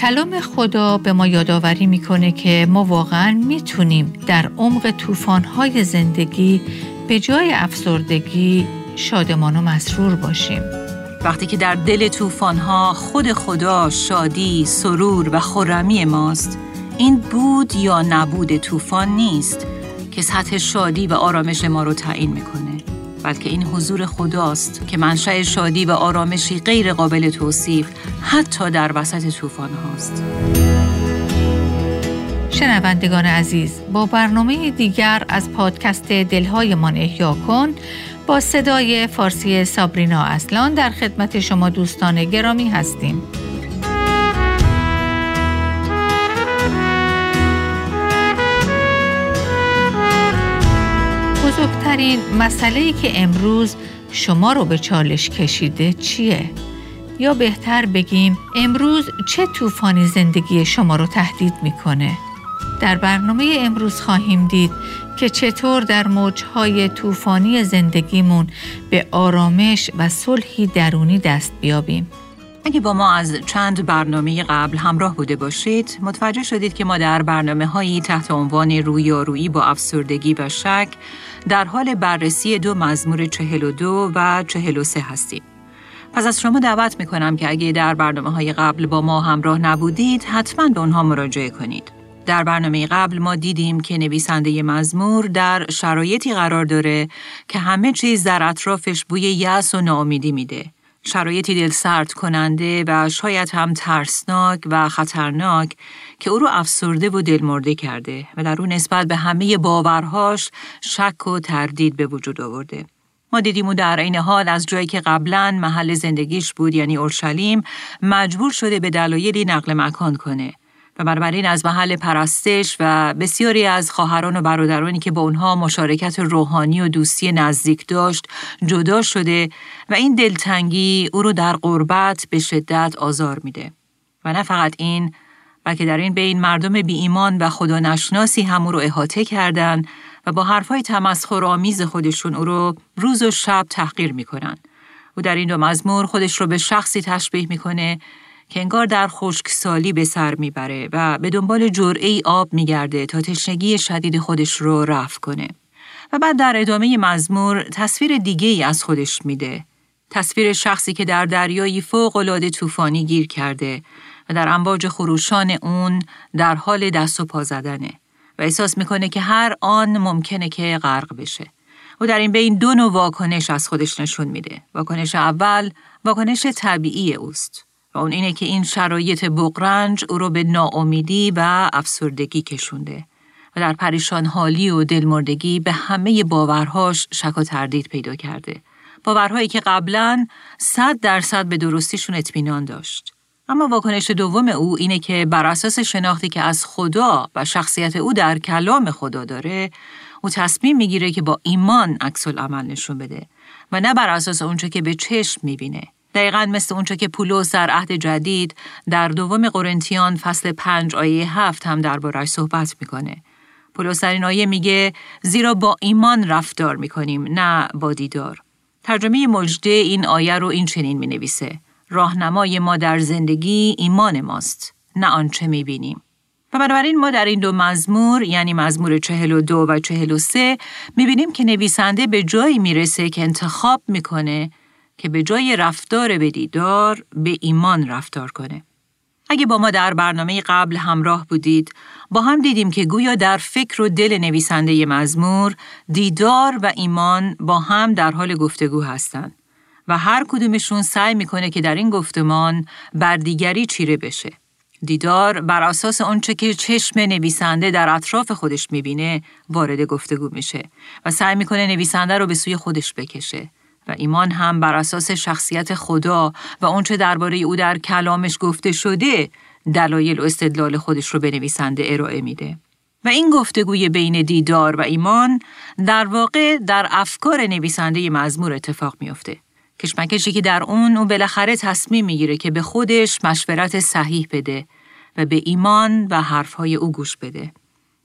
کلام خدا به ما یادآوری می‌کنه که ما واقعا می‌تونیم در عمق طوفان‌های زندگی به جای افسردگی شادمان و مسرور باشیم. وقتی که در دل طوفان‌ها خود خدا شادی، سرور و خرمی ماست، این بود یا نبود طوفان نیست که سطح شادی و آرامش ما رو تعیین می‌کنه بلکه این حضور خداست که منشأ شادی و آرامشی غیر قابل توصیف حتی در وسط طوفان هاست. شنوندگان عزیز با برنامه دیگر از پادکست دلهایمان احیا کن با صدای فارسی سابرینا اصلان در خدمت شما دوستان گرامی هستیم. بزرگترین مسئله ای که امروز شما رو به چالش کشیده چیه؟ یا بهتر بگیم امروز چه طوفانی زندگی شما رو تهدید می‌کنه؟ در برنامه امروز خواهیم دید که چطور در موجهای طوفانی زندگیمون به آرامش و صلحی درونی دست بیابیم. اگه با ما از چند برنامه قبل همراه بوده باشید، متوجه شدید که ما در برنامه هایی تحت عنوان رویارویی با افسردگی و شک در حال بررسی دو مزمور 42 و 43 هستیم. پس از شما دعوت می کنم که اگه در برنامه های قبل با ما همراه نبودید، حتما به اونها مراجعه کنید. در برنامه قبل ما دیدیم که نویسنده مزمور در شرایطی قرار داره که همه چیز در اطرافش بوی یأس و ناامیدی میده. شرایطی دل سرد کننده و شاید هم ترسناک و خطرناک که او رو افسرده و دلمرده کرده و در او نسبت به همه باورهاش شک و تردید به وجود آورده. ما دیدیم او در این حال از جایی که قبلا محل زندگیش بود یعنی اورشلیم مجبور شده به دلایلی نقل مکان کنه و بنابراین از محل پرستش و بسیاری از خواهران و برادرانی که با اونها مشارکت روحانی و دوستی نزدیک داشت جدا شده و این دلتنگی او رو در قربت به شدت آزار میده و نه فقط این بلکه در این بین مردم بی ایمان و خدا نشناسی هم او رو احاطه کردند و با حرفهای تمسخرآمیز خودشون او رو روز و شب تحقیر می‌کنن. او در این دو مزمور خودش رو به شخصی تشبیه می‌کنه که انگار در خشکسالی به سر می‌بره و به دنبال جرعه آب میگرده تا تشنگی شدید خودش رو رفع کنه. و بعد در ادامه مزمور تصویر دیگه ای از خودش میده. تصویر شخصی که در دریایی فوق العاده طوفانی گیر کرده و در امواج خروشان اون در حال دست و پا زدنه و احساس می‌کنه که هر آن ممکنه که غرق بشه. او در این بین دو نوع واکنش از خودش نشون میده. واکنش اول واکنش طبیعی اوست. و اون اینه که این شرایط بغرنج او رو به ناامیدی و افسردگی کشونده و در پریشان حالی و دلمردگی به همه باورهاش شک و تردید پیدا کرده. باورهایی که قبلا صد درصد به درستیشون اطمینان داشت. اما واکنش دوم او اینه که بر اساس شناختی که از خدا و شخصیت او در کلام خدا داره، او تصمیم می‌گیره که با ایمان عکس عمل نشون بده و نه بر اساس اونچه که به چشم می‌بینه. دقیقا مثل اونچه که پولس در عهد جدید در دوم قرنتیان فصل پنج آیه هفت هم دربارش صحبت می‌کنه. پولس در این آیه میگه زیرا با ایمان رفتار می‌کنیم نه با دیدار. ترجمه مجده این آیه رو این چنین می نویسه. راهنمای ما در زندگی ایمان ماست نه آنچه می بینیم. و بنابراین ما در این دو مزمور یعنی مزمور 42 و 43 می بینیم که نویسنده به جایی می‌رسه که انتخاب می‌کنه که به جای رفتار به دیدار به ایمان رفتار کنه. اگه با ما در برنامه قبل همراه بودید، با هم دیدیم که گویا در فکر و دل نویسنده مزمور دیدار و ایمان با هم در حال گفتگو هستند و هر کدومشون سعی می‌کنه که در این گفتمان بر دیگری چیره بشه. دیدار بر اساس آنچه که چشم نویسنده در اطراف خودش می‌بینه وارد گفتگو میشه و سعی می‌کنه نویسنده رو به سوی خودش بکشه و ایمان هم بر اساس شخصیت خدا و آنچه درباره او در کلامش گفته شده دلایل و استدلال خودش رو به نویسنده ارائه میده. و این گفتگوی بین دیدار و ایمان در واقع در افکار نویسنده مزمور اتفاق میافته. کشمکشی که در اون او بالاخره تصمیم می‌گیره که به خودش مشورت صحیح بده و به ایمان و حرفهای او گوش بده.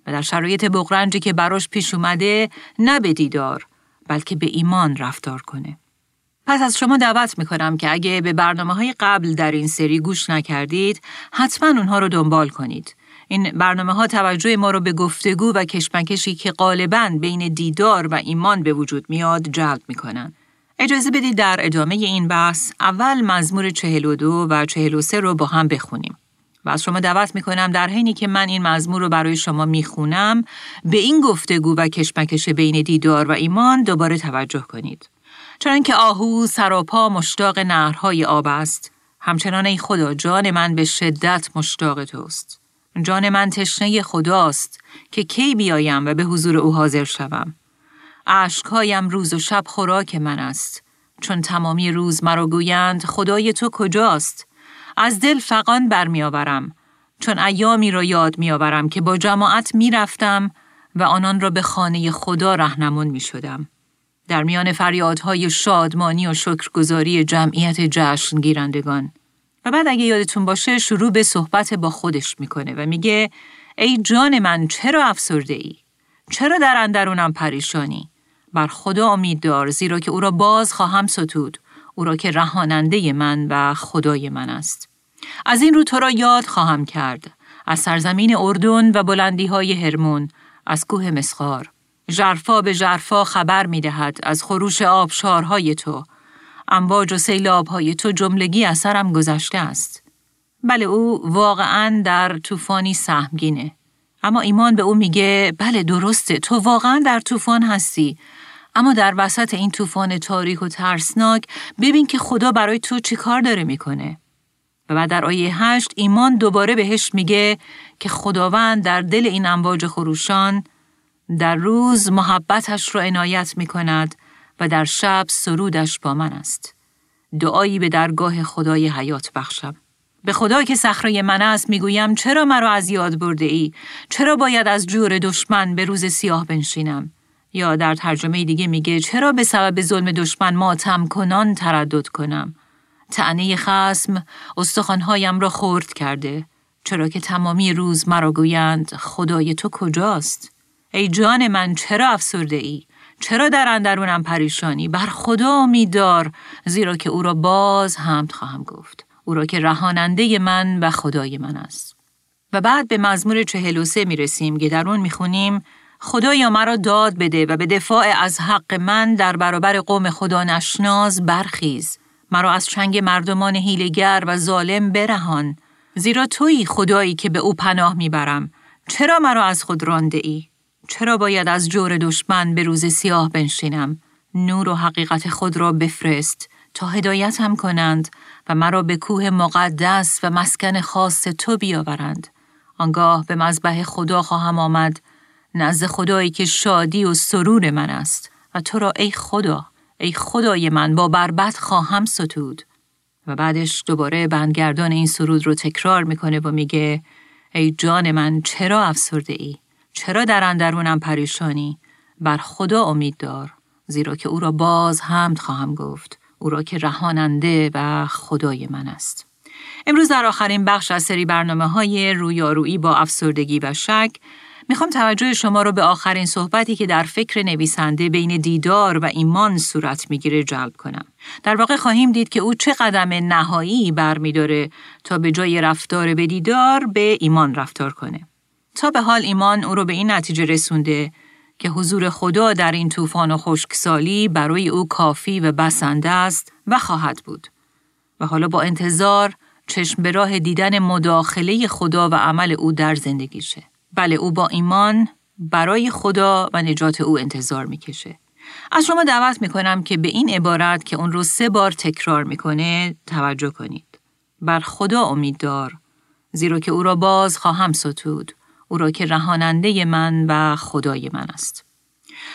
و در شرایط بغرنجی که براش پیش اومده نه به دیدار بلکه به ایمان رفتار کنه. پس از شما دعوت می‌کنم که اگه به برنامه های قبل در این سری گوش نکردید حتما اونها رو دنبال کنید. این برنامه ها توجه ما رو به گفتگو و کشمکشی که غالبا بین دیدار و ایمان به وجود میاد جلب می‌کنن. اجازه بدید در ادامه این بحث اول مزمور 42 و 43 رو با هم بخونیم. و از شما دعوت می‌کنم در حینی که من این مزمور رو برای شما می‌خونم به این گفتگو و کشمکش بین دیدار و ایمان دوباره توجه کنید. چون که آهو سراپا مشتاق نهرهای آب است همچنان ای خدا جان من به شدت مشتاق توست. جان من تشنه خداست که کی بیایم و به حضور او حاضر شوم. اشکهایم روز و شب خوراک من است. چون تمامی روز مرا گویند خدای تو کجاست؟ از دل فقان برمیآورم چون ایامی را یاد میآورم که با جماعت می‌رفتم و آنان را به خانه خدا رهنمون می شدم. در میان فریادهای شادمانی و شکرگزاری جمعیت جشن گیرندگان. و بعد اگه یادتون باشه شروع به صحبت با خودش می‌کنه و میگه ای جان من چرا افسرده ای؟ چرا در اندرونم پریشانی؟ بر خدا امید دار زیرا که او را باز خواهم ستود او را که رهاننده من و خدای من است. از این رو تو را یاد خواهم کرد از سرزمین اردن و بلندی های هرمون از کوه مسخار جرفا به جرفا خبر می دهد از خروش آبشارهای تو. امواج و سیلابهای تو جملگی اثرم گذشته است. بله او واقعا در طوفانی سهمگینه. اما ایمان به او میگه بله درسته تو واقعا در طوفان هستی اما در وسط این طوفان تاریک و ترسناک ببین که خدا برای تو چی کار داره می‌کنه. و بعد در آیه هشت ایمان دوباره بهش میگه که خداوند در دل این امواج خروشان در روز محبتش را عنایت می کند و در شب سرودش با من است. دعایی به درگاه خدای حیات بخشم. به خدا که صخره من است می‌گویم چرا مرا از یاد برده ای؟ چرا باید از جور دشمن به روز سیاه بنشینم؟ یا در ترجمه دیگه میگه چرا به سبب ظلم دشمن ماتم کنان تردد کنم؟ تعنی خسم استخوانهایم را خورد کرده چرا که تمامی روز مرا گویند خدای تو کجاست؟ ای جان من چرا افسرده ای؟ چرا در اندرونم پریشانی؟ بر خدا امیددار زیرا که او را باز حمد خواهم گفت. او را که رهاننده من و خدای من است. و بعد به مزمور چهل و سه می رسیم که در اون می خونیم خدایا مرا داد بده و به دفاع از حق من در برابر قوم خدا نشناز برخیز. مرا از چنگ مردمان هیلگر و ظالم برهان. زیرا تویی خدایی که به او پناه می‌برم. چرا مرا از خود رانده ای؟ چرا باید از جور دشمن به روز سیاه بنشینم؟ نور و حقیقت خود را بفرست تا هدایتم کنند و مرا به کوه مقدس و مسکن خاص تو بیاورند. آنگاه به مذبح خدا خواهم آمد نزد خدایی که شادی و سرور من است. و تو را ای خدا ای خدای من با بربت خواهم ستود. و بعدش دوباره بندگردان این سرود رو تکرار می‌کنه و میگه ای جان من چرا افسرده ای؟ چرا در اندرونم پریشانی؟ بر خدا امید دار. زیرا که او را باز حمد خواهم گفت. او را که رهاننده و خدای من است. امروز در آخرین بخش از سری برنامه های رویارویی با افسردگی و شک می‌خوام توجه شما رو به آخرین صحبتی که در فکر نویسنده بین دیدار و ایمان صورت می‌گیره جلب کنم. در واقع خواهیم دید که او چه قدم نهایی برمیداره تا به جای رفتار به دیدار به ایمان رفتار کنه. تا به حال ایمان او رو به این نتیجه رسونده که حضور خدا در این طوفان و خشکسالی برای او کافی و بسنده است و خواهد بود. و حالا با انتظار چشم به راه دیدن مداخله خدا و عمل او در زندگیشه. بله او با ایمان برای خدا و نجات او انتظار می‌کشه. از شما دعوت می‌کنم که به این عبارت که اون رو سه بار تکرار می‌کنه توجه کنید. بر خدا امید دار زیرا که او را باز خواهم ستود او را که رهاننده من و خدای من است.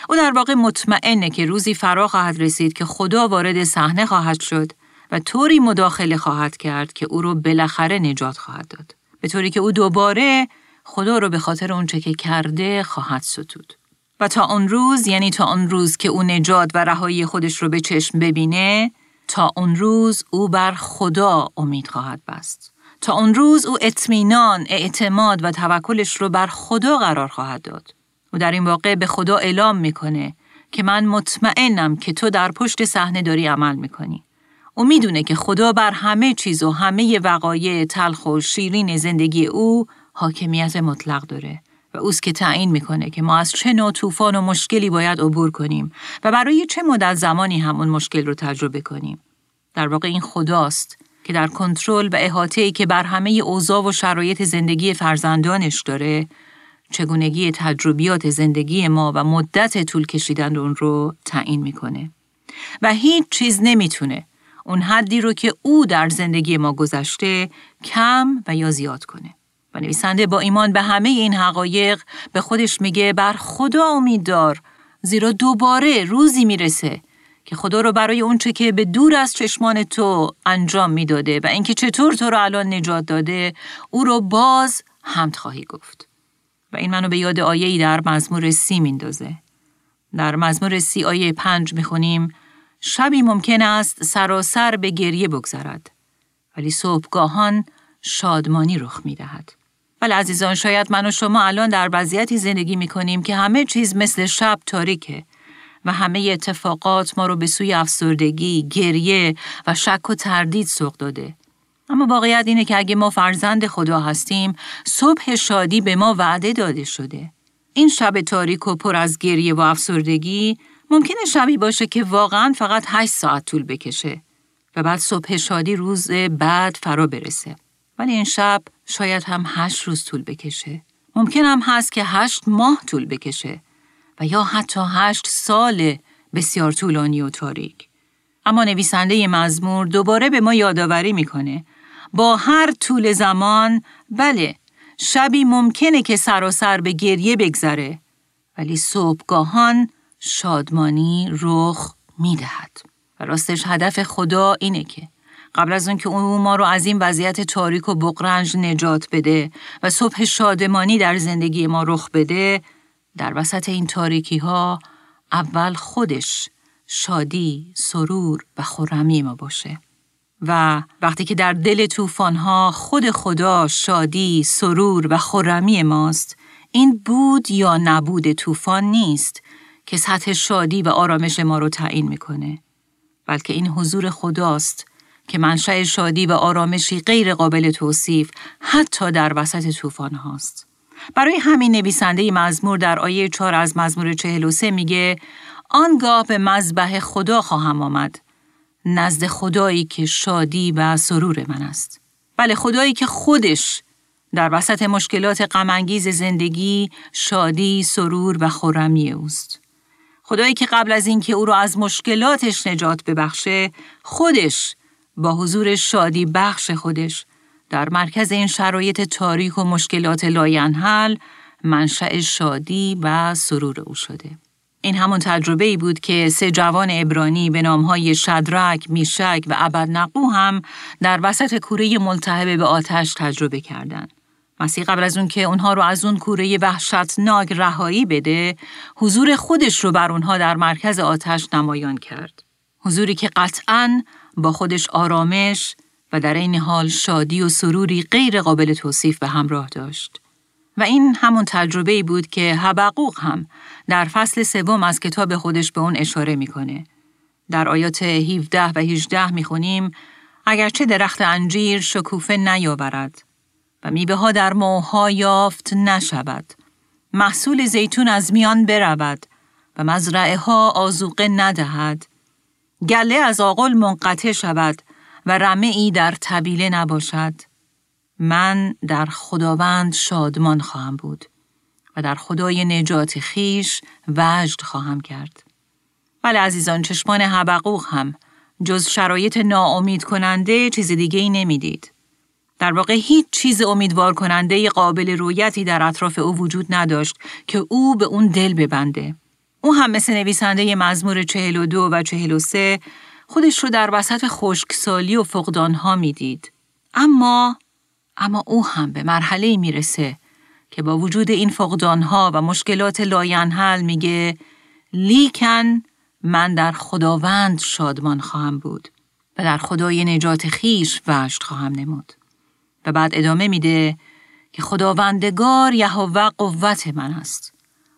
او در واقع مطمئنه که روزی فرا خواهد رسید که خدا وارد صحنه خواهد شد و طوری مداخله خواهد کرد که او را بالاخره نجات خواهد داد. به طوری که او دوباره خدا رو به خاطر اونچه که کرده خواهد ستود. و تا اون روز یعنی تا اون روز که او نجات و رهایی خودش رو به چشم ببینه تا اون روز او بر خدا امید خواهد بست. تا اون روز او اطمینان، اعتماد و توکلش رو بر خدا قرار خواهد داد. او در این واقع به خدا اعلام می‌کنه که من مطمئنم که تو در پشت صحنه داری عمل می‌کنی. او می‌دونه که خدا بر همه چیز و همه وقایع تلخ و شیرین زندگی او حاکمیت مطلق داره و اوست که تعیین می‌کنه که ما از چه نوع طوفان و مشکلی باید عبور کنیم و برای چه مدت زمانی همون مشکل رو تجربه کنیم. در واقع این خداست که در کنترل و احاطه‌ای که بر همه اوضاع و شرایط زندگی فرزندانش داره چگونگی تجربیات زندگی ما و مدت طول کشیدن اون رو تعیین می‌کنه و هیچ چیز نمی‌تونه اون حدی رو که او در زندگی ما گذشته کم و یا زیاد کنه و نویسنده با ایمان به همه این حقایق به خودش میگه بر خدا امید دار زیرا دوباره روزی می‌رسه که خدا رو برای اونچه که به دور از چشمان تو انجام می‌داده و اینکه چطور تو رو الان نجات داده او رو باز حمد خواهی گفت. و این منو به یاد آیه در مزمور سی میندازه. در مزمور سی آیه پنج می‌خونیم شبی ممکن است سراسر به گریه بگذرد ولی صبحگاهان شادمانی رخ می‌دهد. ولی عزیزان شاید من و شما الان در وضعیتی زندگی می‌کنیم که همه چیز مثل شب تاریکه و همه اتفاقات ما رو به سوی افسردگی، گریه و شک و تردید سوق داده. اما واقعیت اینه که اگه ما فرزند خدا هستیم، صبح شادی به ما وعده داده شده. این شب تاریک و پر از گریه و افسردگی ممکنه شبی باشه که واقعا فقط هشت ساعت طول بکشه و بعد صبح شادی روز بعد فرا برسه. ولی این شب شاید هم هشت روز طول بکشه. ممکن هم هست که هشت ماه طول بکشه و یا حتی هشت سال بسیار طولانی و تاریک. اما نویسنده مزمور دوباره به ما یادآوری می‌کنه با هر طول زمان بله شبی ممکنه که سراسر به گریه بگذره ولی صبحگاهان شادمانی رخ می‌دهد و راستش هدف خدا اینه که قبل از که اون ما رو از این وضعیت تاریک و بقرنج نجات بده و صبح شادمانی در زندگی ما رخ بده در وسط این تاریکی ها اول خودش شادی، سرور و خورمی ما باشه. و وقتی که در دل ها خود خدا شادی، سرور و خورمی ماست، این بود یا نبود طوفان نیست که سطح شادی و آرامش ما رو تعیین می‌کنه. بلکه این حضور خداست که منشأ شادی و آرامشی غیر قابل توصیف حتی در وسط طوفان هاست. برای همین نویسنده مزمور در آیه 4 از مزمور 43 میگه آنگاه به مذبح خدا خواهم آمد. نزد خدایی که شادی و سرور من است. بله خدایی که خودش در وسط مشکلات غم‌انگیز زندگی شادی سرور و خرمی اوست. خدایی که قبل از اینکه او را از مشکلاتش نجات ببخشه خودش با حضور شادی بخش خودش در مرکز این شرایط تاریک و مشکلات لاینحل منشأ شادی و سرور او شده. این همون تجربه ای بود که سه جوان عبرانی به نامهای شدرک، میشک و عبدنغو هم در وسط کوره ملتهب به آتش تجربه کردند. مسیح قبل از اون که اونها رو از اون کوره وحشتناک رهایی بده، حضور خودش رو بر اونها در مرکز آتش نمایان کرد. حضوری که قطعاً با خودش آرامش، و در این حال شادی و سروری غیر قابل توصیف به همراه داشت. و این همون تجربه بود که حبقوق هم در فصل سوم از کتاب خودش به اون اشاره می‌کنه. در آیات 17 و 18 می‌خونیم اگرچه درخت انجیر شکوفه نیاورد و میوه ها در موها یافت نشود. محصول زیتون از میان برود و مزرعه ها آزوقه ندهد. گله از آقل منقطع شود و رمه ای در طبیله نباشد من در خداوند شادمان خواهم بود و در خدای نجات خیش وجد خواهم کرد. ولی عزیزان چشمان حبقوق هم جز شرایط ناامید کننده چیز دیگه ای نمی‌دید. در واقع هیچ چیز امیدوار کننده قابل رویتی در اطراف او وجود نداشت که او به اون دل ببنده. او هم مثل نویسنده مزمور 42 و 43 خودش رو در وسط خشکسالی و فقدانها می‌دید. اما اما او هم به مرحله می‌رسه که با وجود این فقدانها و مشکلات لاینحل میگه لیکن من در خداوند شادمان خواهم بود و در خدای نجات خویش وجد خواهم نمود. و بعد ادامه میده که خداوندگار یهوه قوت من است.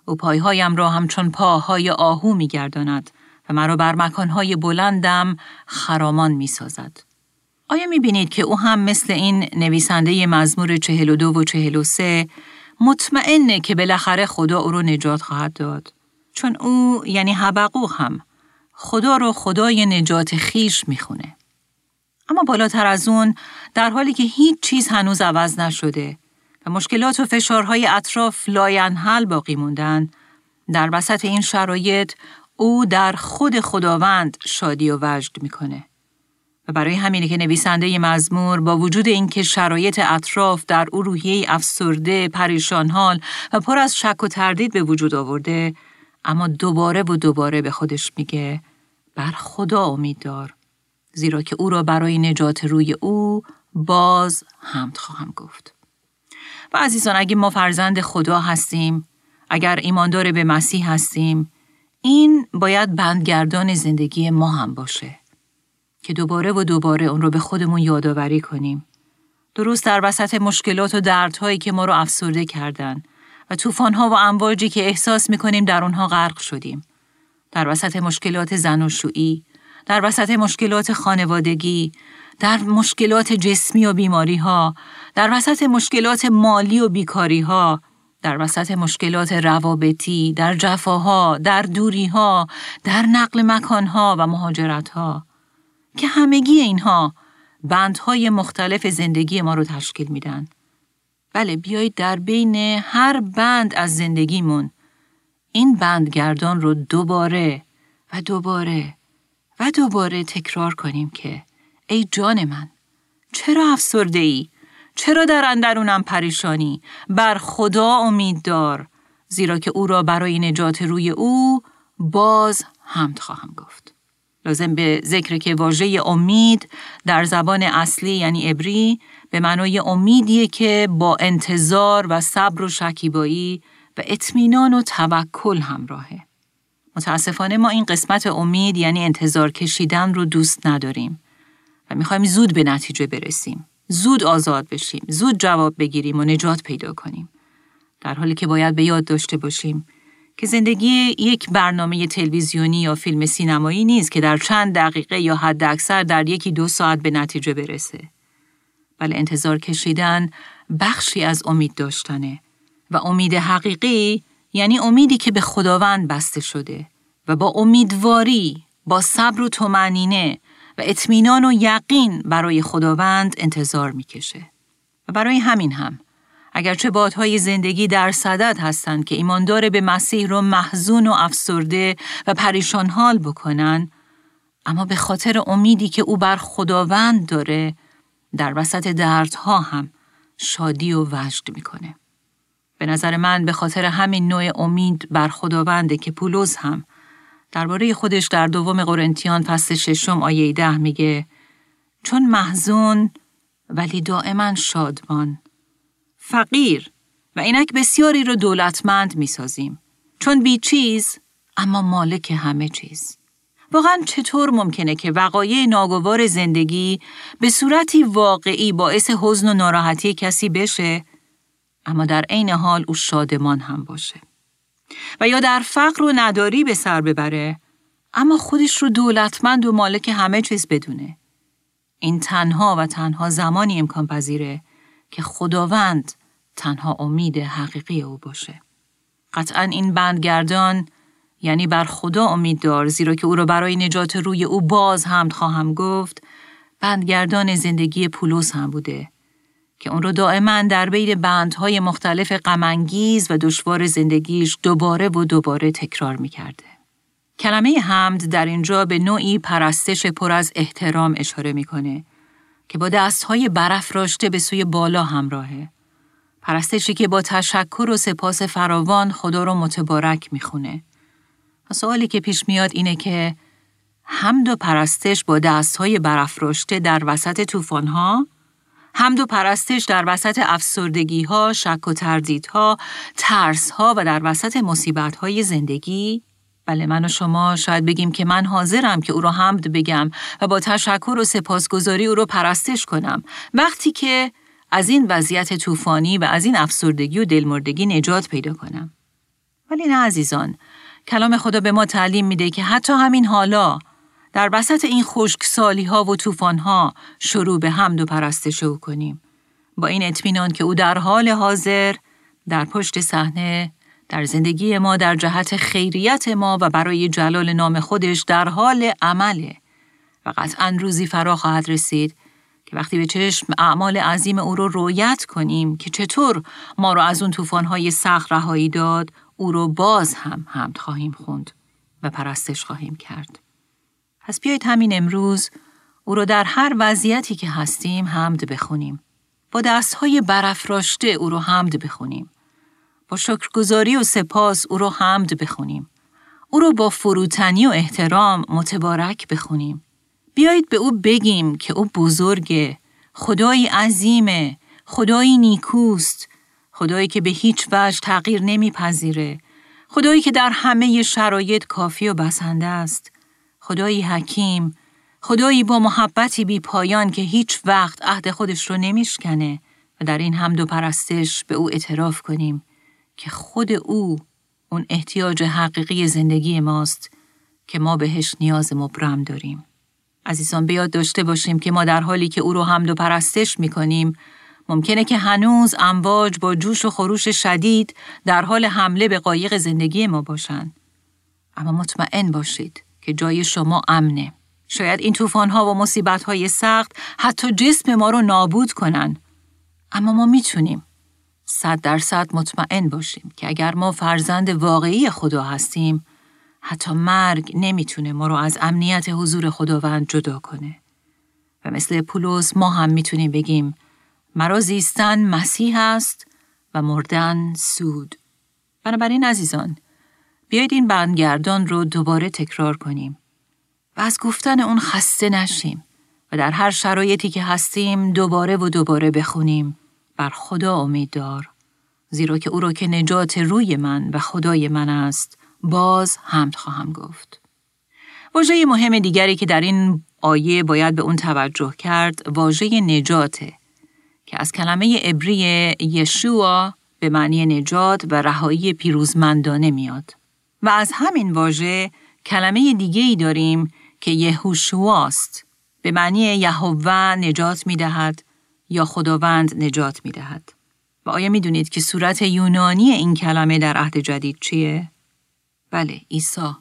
او پایهایم را همچون پاهای آهو می گرداند و مرا بر مکانهای بلندم خرامان می سازد. آیا می بینید که او هم مثل این نویسنده مزمور 42 و 43 مطمئنه که بالاخره خدا او رو نجات خواهد داد؟ چون او یعنی حبقوق هم خدا رو خدای نجات خویش می‌خونه. اما بالاتر از اون در حالی که هیچ چیز هنوز عوض نشده و مشکلات و فشارهای اطراف لاینحل باقی موندن در وسط این شرایط او در خود خداوند شادی و وجد می‌کنه. و برای همینه که نویسنده مزمور با وجود اینکه شرایط اطراف در او روحیه افسرده، پریشان حال و پر از شک و تردید به وجود آورده، اما دوباره و دوباره به خودش میگه بر خدا امید دار زیرا که او را برای نجات روی او باز حمد خواهم گفت. و عزیزان اگه ما فرزند خدا هستیم، اگر ایماندار به مسیح هستیم، این باید بندگردان زندگی ما هم باشه. که دوباره و دوباره اون رو به خودمون یادآوری کنیم. درست در وسط مشکلات و دردهایی که ما رو افسرده کردن و طوفان‌ها و امواجی که احساس می‌کنیم در اونها غرق شدیم. در وسط مشکلات زن در وسط مشکلات خانوادگی، در مشکلات جسمی و بیماری ها، در وسط مشکلات مالی و بیکاری ها، در وسط مشکلات روابطی، در جفاها، در دوریها، در نقل مکانها و مهاجرتها که همگی اینها بندهای مختلف زندگی ما رو تشکیل میدن. بله بیایید در بین هر بند از زندگیمون این بندگردان رو دوباره و دوباره و دوباره تکرار کنیم که ای جان من چرا افسرده ای؟ چرا در اندرونم پریشانی؟ بر خدا امید دار زیرا که او را برای نجات روی او باز حمد خواهم گفت. لازم به ذکر که واژه امید در زبان اصلی یعنی عبری به معنای امیدیه که با انتظار و صبر و شکیبایی و اطمینان و توکل همراهه. متاسفانه ما این قسمت امید یعنی انتظار کشیدن رو دوست نداریم می‌خوایم زود به نتیجه برسیم. زود آزاد بشیم، زود جواب بگیریم و نجات پیدا کنیم. در حالی که باید به یاد داشته باشیم که زندگی یک برنامه تلویزیونی یا فیلم سینمایی نیست که در چند دقیقه یا حد اکثر در یکی دو ساعت به نتیجه برسه. بله انتظار کشیدن بخشی از امید داشتنه و امید حقیقی یعنی امیدی که به خداوند بسته شده و با امیدواری، با صبر و تومنینه و اطمینان و یقین برای خداوند انتظار می‌کشه. و برای همین هم اگرچه بادهای زندگی در صدد هستند که ایماندار به مسیح رو محزون و افسرده و پریشان حال بکنن اما به خاطر امیدی که او بر خداوند داره در وسط دردها هم شادی و وجد می‌کنه. به نظر من به خاطر همین نوع امید بر خداونده که پولس هم درباره خودش در دوم قرنتیان فصل ششم آیه ده میگه چون محزون ولی دائما شادمان فقیر و اینک بسیاری رو دولتمند می‌سازیم چون بی چیز اما مالک همه چیز. واقعا چطور ممکنه که وقایع ناگوار زندگی به صورتی واقعی باعث حزن و ناراحتی کسی بشه اما در عین حال او شادمان هم باشه؟ و یا در فقر و نداری به سر ببره. اما خودش رو دولتمند و مالک همه چیز بدونه. این تنها و تنها زمانی امکان پذیره که خداوند تنها امید حقیقی او باشه. قطعا این بندگردان یعنی بر خدا امید دار زیرا که او را برای نجات روی او باز حمد خواهم گفت بندگردان زندگی پولس هم بوده. که اون رو دائما در بین بندهای مختلف غمانگیز و دشوار زندگیش دوباره و دوباره تکرار می کرده. کلمه حمد در اینجا به نوعی پرستش پر از احترام اشاره می‌کنه که با دستهای برافراشته به سوی بالا همراهه. پرستشی که با تشکر و سپاس فراوان خدا رو متبارک می‌خونه. و سوالی که پیش میاد اینه که حمد و پرستش با دستهای برافراشته در وسط طوفان‌ها حمد و پرستش در وسط افسردگی ها، شک و تردیدها، ترس ها و در وسط مصیبت های زندگی. بله من و شما شاید بگیم که من حاضرم که او را حمد بگم و با تشکر و سپاسگزاری او را پرستش کنم. وقتی که از این وضعیت طوفانی و از این افسردگی و دلمردگی نجات پیدا کنم. ولی نه عزیزان کلام خدا به ما تعلیم میده که حتی همین حالا در وسط این خشکسالی ها و طوفان ها شروع به حمد و پرستش او کنیم با این اطمینان که او در حال حاضر در پشت صحنه در زندگی ما در جهت خیریت ما و برای جلال نام خودش در حال عمله و قطعا روزی فرا خواهد رسید که وقتی به چشم اعمال عظیم او رو رویت کنیم که چطور ما رو از اون طوفان‌های سخت رهایی داد او رو باز هم حمد خواهیم خوند و پرستش خواهیم کرد. پس بیایید همین امروز او رو در هر وضعیتی که هستیم حمد بخونیم. با دستهای برافراشته او رو حمد بخونیم. با شکرگزاری و سپاس او رو حمد بخونیم. او رو با فروتنی و احترام متبارک بخونیم. بیایید به او بگیم که او بزرگه، خدایی عظیمه، خدایی نیکوست، خدایی که به هیچ وجه تغییر نمیپذیره، خدایی که در همه شرایط کافی و بسنده است، خدایی حکیم، خدایی با محبتی بی پایان که هیچ وقت عهد خودش رو نمیشکنه و در این حمد و پرستش به او اعتراف کنیم که خود او اون احتیاج حقیقی زندگی ماست که ما بهش نیاز مبرم داریم. عزیزان بیاد داشته باشیم که ما در حالی که او رو حمد و پرستش می کنیم ممکنه که هنوز امواج با جوش و خروش شدید در حال حمله به قایق زندگی ما باشن. اما مطمئن باشید که جای شما امنه. شاید این ها و های سخت حتی جسم ما رو نابود کنن. اما ما می‌تونیم صد درصد مطمئن باشیم که اگر ما فرزند واقعی خدا هستیم حتی مرگ نمی‌تونه ما رو از امنیت حضور خداوند جدا کنه. و مثل پولس ما هم می‌تونیم بگیم مرا زیستن مسیح است و مردن سود. بنابراین عزیزان بیایید این بندگردان رو دوباره تکرار کنیم و از گفتن اون خسته نشیم و در هر شرایطی که هستیم دوباره و دوباره بخونیم بر خدا امید دار زیرا که او را که نجات روی من و خدای من است باز حمد خواهم گفت. واژه مهم دیگری که در این آیه باید به اون توجه کرد واژه نجاته که از کلمه عبری یشوع به معنی نجات و رهایی پیروزمندانه میاد و از همین واژه کلمه دیگه ای داریم که یهوشواست به معنی یهوه نجات می دهد یا خداوند نجات می دهد. و آیا می دونید که صورت یونانی این کلمه در عهد جدید چیه؟ بله عیسی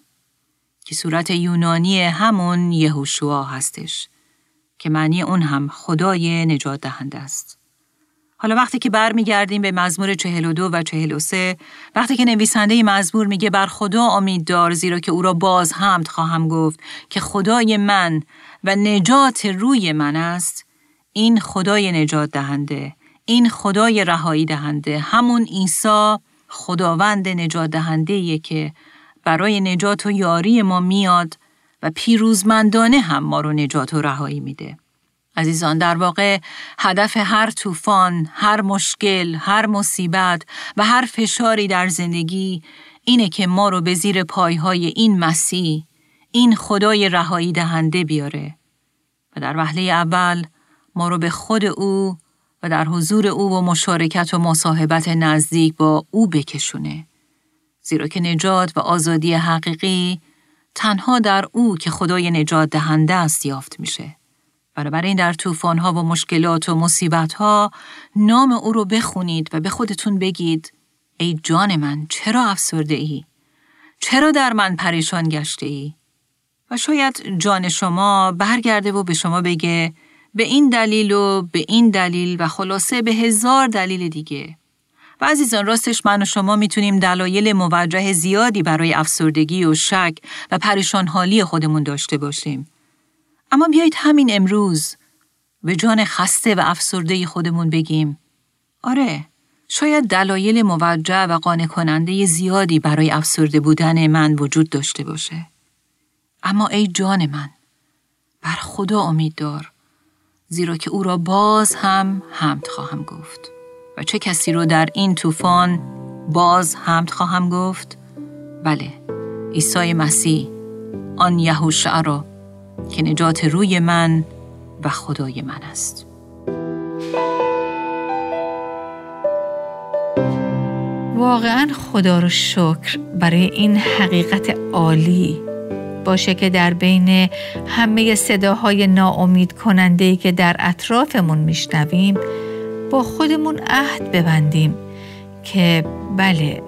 که صورت یونانی همون یهوشوا هستش که معنی اون هم خدای نجات دهنده است. حالا وقتی که برمیگردیم به مزمور 42 و 43 وقتی که نویسنده مزمور میگه بر خدا امید دار زیرا که او را باز حمد خواهم گفت که خدای من و نجات روی من است این خدای نجات دهنده این خدای رهایی دهنده همون عیسی خداوند نجات دهنده که برای نجات و یاری ما میاد و پیروزمندانه هم ما رو نجات و رهایی میده. عزیزان در واقع هدف هر طوفان، هر مشکل، هر مصیبت و هر فشاری در زندگی اینه که ما رو به زیر پایهای این مسیح، این خدای رهایی دهنده بیاره و در وهله اول ما رو به خود او و در حضور او و مشارکت و مصاحبت نزدیک با او بکشونه. زیرا که نجات و آزادی حقیقی تنها در او که خدای نجات دهنده است یافت میشه. بنابراین در ها و مشکلات و ها نام او رو بخونید و به خودتون بگید ای جان من چرا افسرده ای؟ چرا در من پریشان گشته ای؟ و شاید جان شما برگرده و به شما بگه به این دلیل و به این دلیل و خلاصه به هزار دلیل دیگه. و عزیزان راستش من و شما می‌تونیم دلایل موجه زیادی برای افسردگی و شک و پریشان حالی خودمون داشته باشیم. اما بیایید همین امروز به جان خسته و افسرده خودمون بگیم آره شاید دلایل موجه و قانع کننده زیادی برای افسرده بودن من وجود داشته باشه. اما ای جان من بر خدا امید دار زیرا که او را باز هم حمد خواهم گفت. و چه کسی رو در این طوفان باز حمد خواهم گفت؟ بله، عیسی مسیح آن یهوشع را که نجات روی من و خدای من است. واقعا خدا رو شکر برای این حقیقت عالی باشه که در بین همه صداهای ناامید کننده که در اطرافمون میشنویم با خودمون عهد ببندیم که بله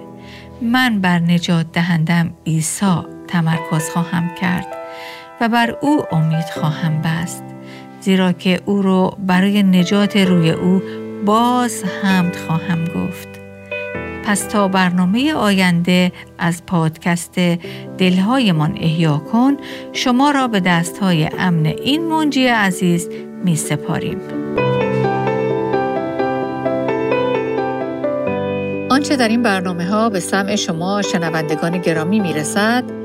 من بر نجات دهندم عیسی تمرکز خواهم کرد و بر او امید خواهم بست زیرا که او رو برای نجات روی او باز حمد خواهم گفت پس تا برنامه آینده از پادکست دلهایمان احیا کن شما را به دستهای امن این منجی عزیز می سپاریم. آنچه در این برنامه ها به سمع شما شنوندگان گرامی می رسد